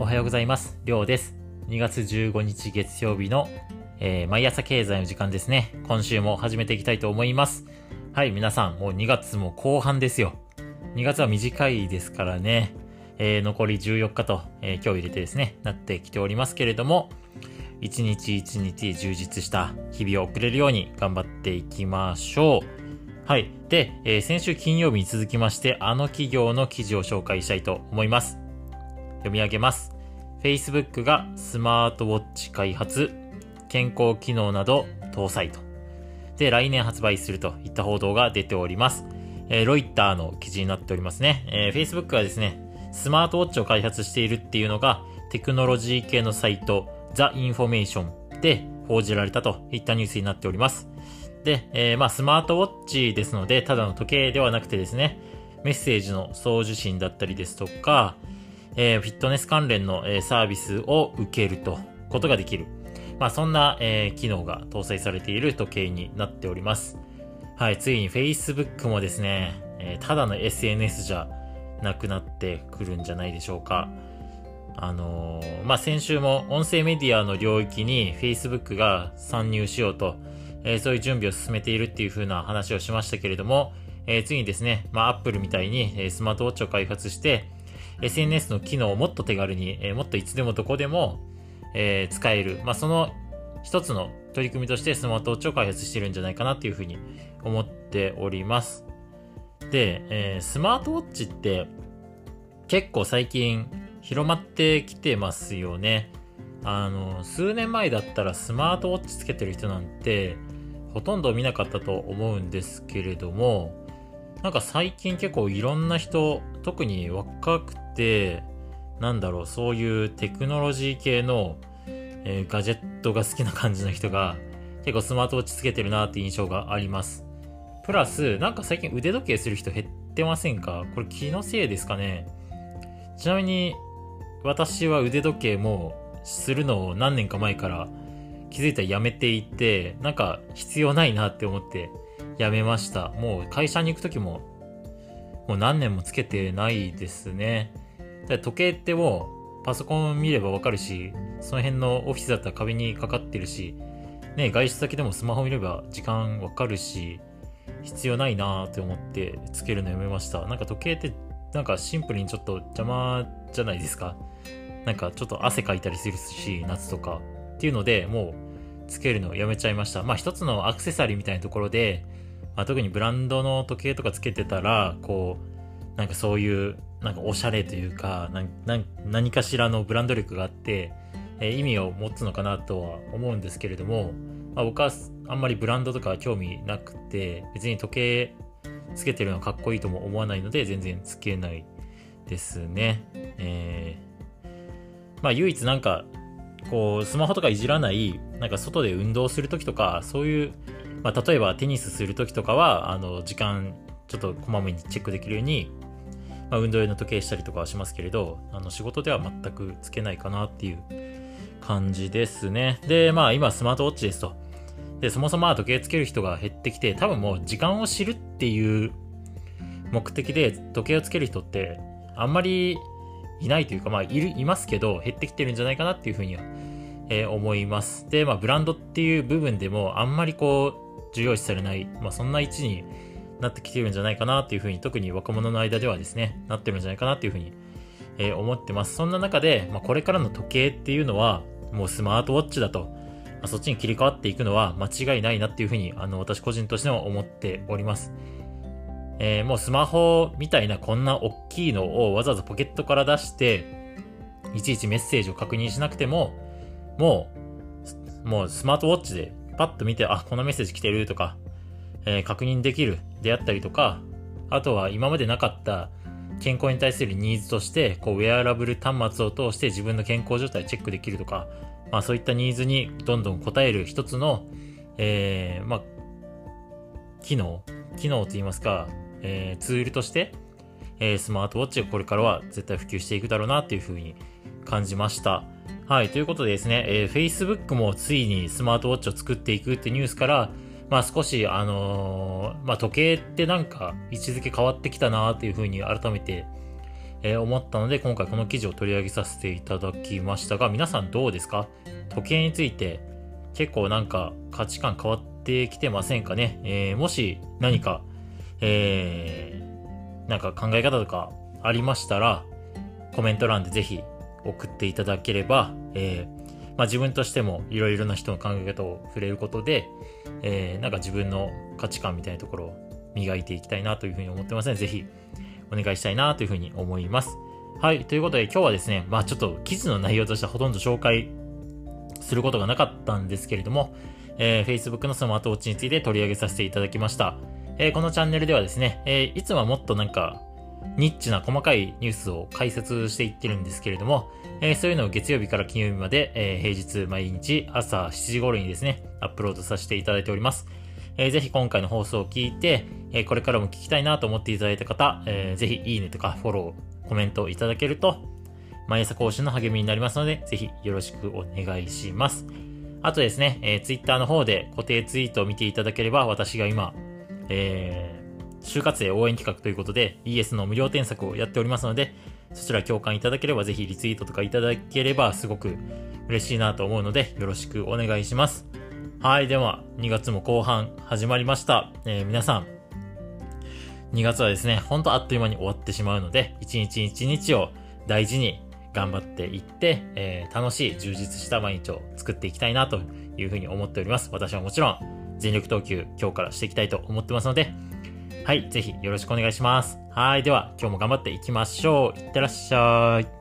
おはようございます。りょうです。2月15日月曜日の、えー毎朝経済の時間ですね。今週も始めていきたいと思います。はい、皆さん、もう2月も後半ですよ。2月は短いですからね。えー残り14日と、えー今日入れてですね、なってきておりますけれども、一日一日充実した日々を送れるように頑張っていきましょう。はい。で、えー先週金曜日に続きまして、あの企業の記事を紹介したいと思います。読み上げます。Facebook がスマートウォッチ開発、健康機能など搭載と。で、来年発売するといった報道が出ております。えーロイターの記事になっておりますね。えー Facebook がですね、スマートウォッチを開発しているっていうのが、テクノロジー系のサイト、ザ・インフォメーションで報じられたといったニュースになっております。で、えーまあ、スマートウォッチですので、ただの時計ではなくてですね、メッセージの送受信だったりですとか、えーフィットネス関連の、えーサービスを受けると、ことができる。まあ、そんな、えー機能が搭載されている時計になっております。はい、ついに Facebook もですね、えーただの SNS じゃなくなってくるんじゃないでしょうか。あのーまあ、先週も音声メディアの領域に Facebook が参入しようと、えーそういう準備を進めているっていう風な話をしましたけれども、えー次にですね、まあ、Apple みたいに、えスマートウォッチを開発して、SNS の機能をもっと手軽に、えもっといつでもどこでも、え使える。まあ、その一つの取り組みとしてスマートウォッチを開発してるんじゃないかなっていうふうに思っております。で、えースマートウォッチって結構最近広まってきてますよね。あの、数年前だったらスマートウォッチつけてる人なんてほとんど見なかったと思うんですけれども、なんか最近結構いろんな人、特に若くて、なんだろう、そういうテクノロジー系の、えーガジェットが好きな感じの人が結構スマートウォッチつけてるなって印象があります。プラス、なんか最近腕時計する人減ってませんか？これ気のせいですかね？ちなみに私は腕時計もするのを何年か前から気づいたらやめていて、なんか必要ないなって思ってやめました。もう会社に行く時ももう何年もつけてないですね。だ時計ってもうパソコン見ればわかるし、その辺のオフィスだったら壁にかかってるし、ね、外出先でもスマホ見れば時間わかるし、必要ないなーって思ってつけるのやめました。なんか時計ってなんかシンプルにちょっと邪魔じゃないですか。なんかちょっと汗かいたりするし、夏とか。っていうので、もうつけるのをやめちゃいました。まあ一つのアクセサリーみたいなところで、まあ、特にブランドの時計とかつけてたら、こう、なんかそういう、なんかおしゃれというか、何かしらのブランド力があって、えー意味を持つのかなとは思うんですけれども、まあ、僕はあんまりブランドとか興味なくて、別に時計つけてるのかっこいいとも思わないので、全然つけないですね。えーまあ唯一なんか、こう、スマホとかいじらない、なんか外で運動するときとか、そういう、まあ例えばテニスするときとかは、あの、時間、ちょっとこまめにチェックできるように、まあ運動用の時計したりとかはしますけれど、あの、仕事では全くつけないかなっていう感じですね。で、まあ今スマートウォッチですと。で、そもそも時計つける人が減ってきて、多分もう時間を知るっていう目的で時計をつける人ってあんまりいないというか、まあいる、いますけど、減ってきてるんじゃないかなっていうふうには、え思います。で、まあブランドっていう部分でもあんまりこう、重要視されない、まあそんな位置になってきてるんじゃないかなっていうふうに、特に若者の間ではですね、なってるんじゃないかなっていうふうに、えー思ってます。そんな中で、まあこれからの時計っていうのは、もうスマートウォッチだと、まあ、そっちに切り替わっていくのは間違いないなっていうふうに、あの、私個人としても思っております。えーもうスマホみたいなこんな大きいのをわざわざポケットから出して、いちいちメッセージを確認しなくても、もう、もうスマートウォッチでパッと見て、あ、このメッセージ来てるとか、えー確認できるであったりとか、あとは今までなかった健康に対するニーズとして、こう、ウェアラブル端末を通して自分の健康状態をチェックできるとか、まあそういったニーズにどんどん応える一つの、えー、まあ、機能、機能といいますか、えーツールとして、えースマートウォッチがこれからは絶対普及していくだろうなっていうふうに感じました。はい、ということでですね、えー Facebook もついにスマートウォッチを作っていくってニュースから、まあ少し、あのーまあ時計ってなんか位置づけ変わってきたなっていうふうに改めてえー、思ったので、今回この記事を取り上げさせていただきましたが、皆さんどうですか？時計について結構なんか価値観変わってきてませんかね、えー、もし何か、えー、なんか考え方とかありましたら、コメント欄でぜひ送っていただければ、えー、まあ、自分としてもいろいろな人の考え方を触れることで、えー、なんか自分の価値観みたいなところを磨いていきたいなというふうに思ってますので、ぜひお願いしたいなというふうに思います。はい。ということで今日はですね、まあちょっと記事の内容としてはほとんど紹介することがなかったんですけれども、えー、Facebook のスマートウォッチについて取り上げさせていただきました。えー、このチャンネルではですね、えー、いつもはもっとなんかニッチな細かいニュースを解説していってるんですけれども、えー、そういうのを月曜日から金曜日まで、えー、平日毎日朝7時頃にですね、アップロードさせていただいております。えー、ぜひ今回の放送を聞いて、え、これからも聞きたいなと思っていただいた方、えー、ぜひいいねとかフォロー、コメントいただけると、毎朝講習の励みになりますので、ぜひよろしくお願いします。あとですね、え、Twitter の方で固定ツイートを見ていただければ、私が今、えー、就活生応援企画ということで ES の無料添削をやっておりますので、そちら共感いただければぜひリツイートとかいただければすごく嬉しいなと思うのでよろしくお願いします。はい、では2月も後半始まりました。えー、皆さん、2月はですね、ほんとあっという間に終わってしまうので、一日一日を大事に頑張っていって、えー、楽しい充実した毎日を作っていきたいなというふうに思っております。私はもちろん全力投球今日からしていきたいと思ってますので、はい、ぜひよろしくお願いします。はい、では今日も頑張っていきましょう。いってらっしゃい。